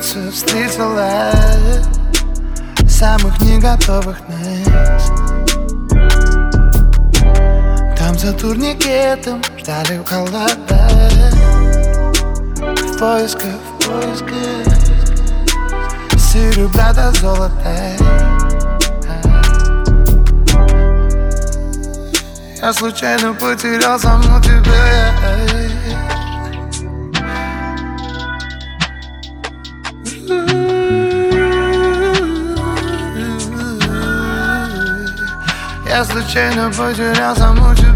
кажется, встретила Самых не готовых нас Там за турникетом ждали холода В поисках, в поисках Серебра до золота. Я случайно потерял саму тебя Я случайно потерял саму тебя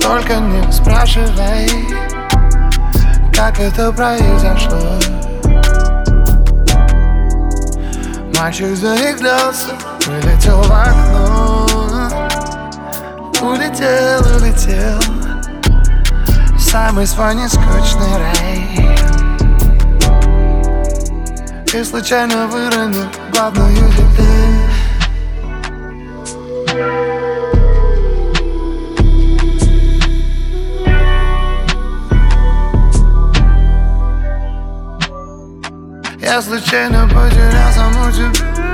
Только не спрашивай, как это произошло. Мальчик заигрался, вылетел в окно Улетел, улетел. Самый свой нескучный рай И случайно выронил главную деталь Я случайно потерял саму тебя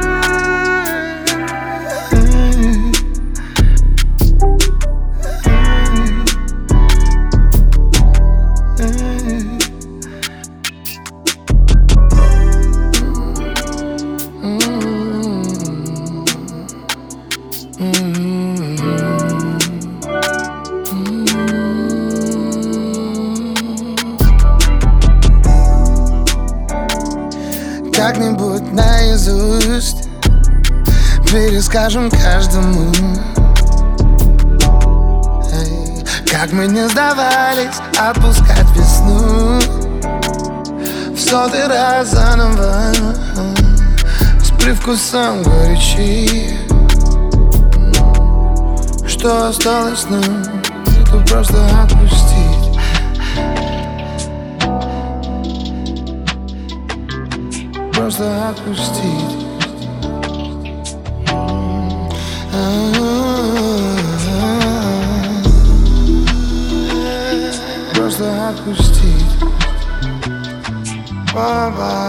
Как-нибудь наизусть. Перескажем каждому. Эй, Как мы не сдавались отпускать весну. В сотый раз заново. С привкусом горечи. Что осталось нам, это просто отпустить просто отпустить Просто отпустить Bye-bye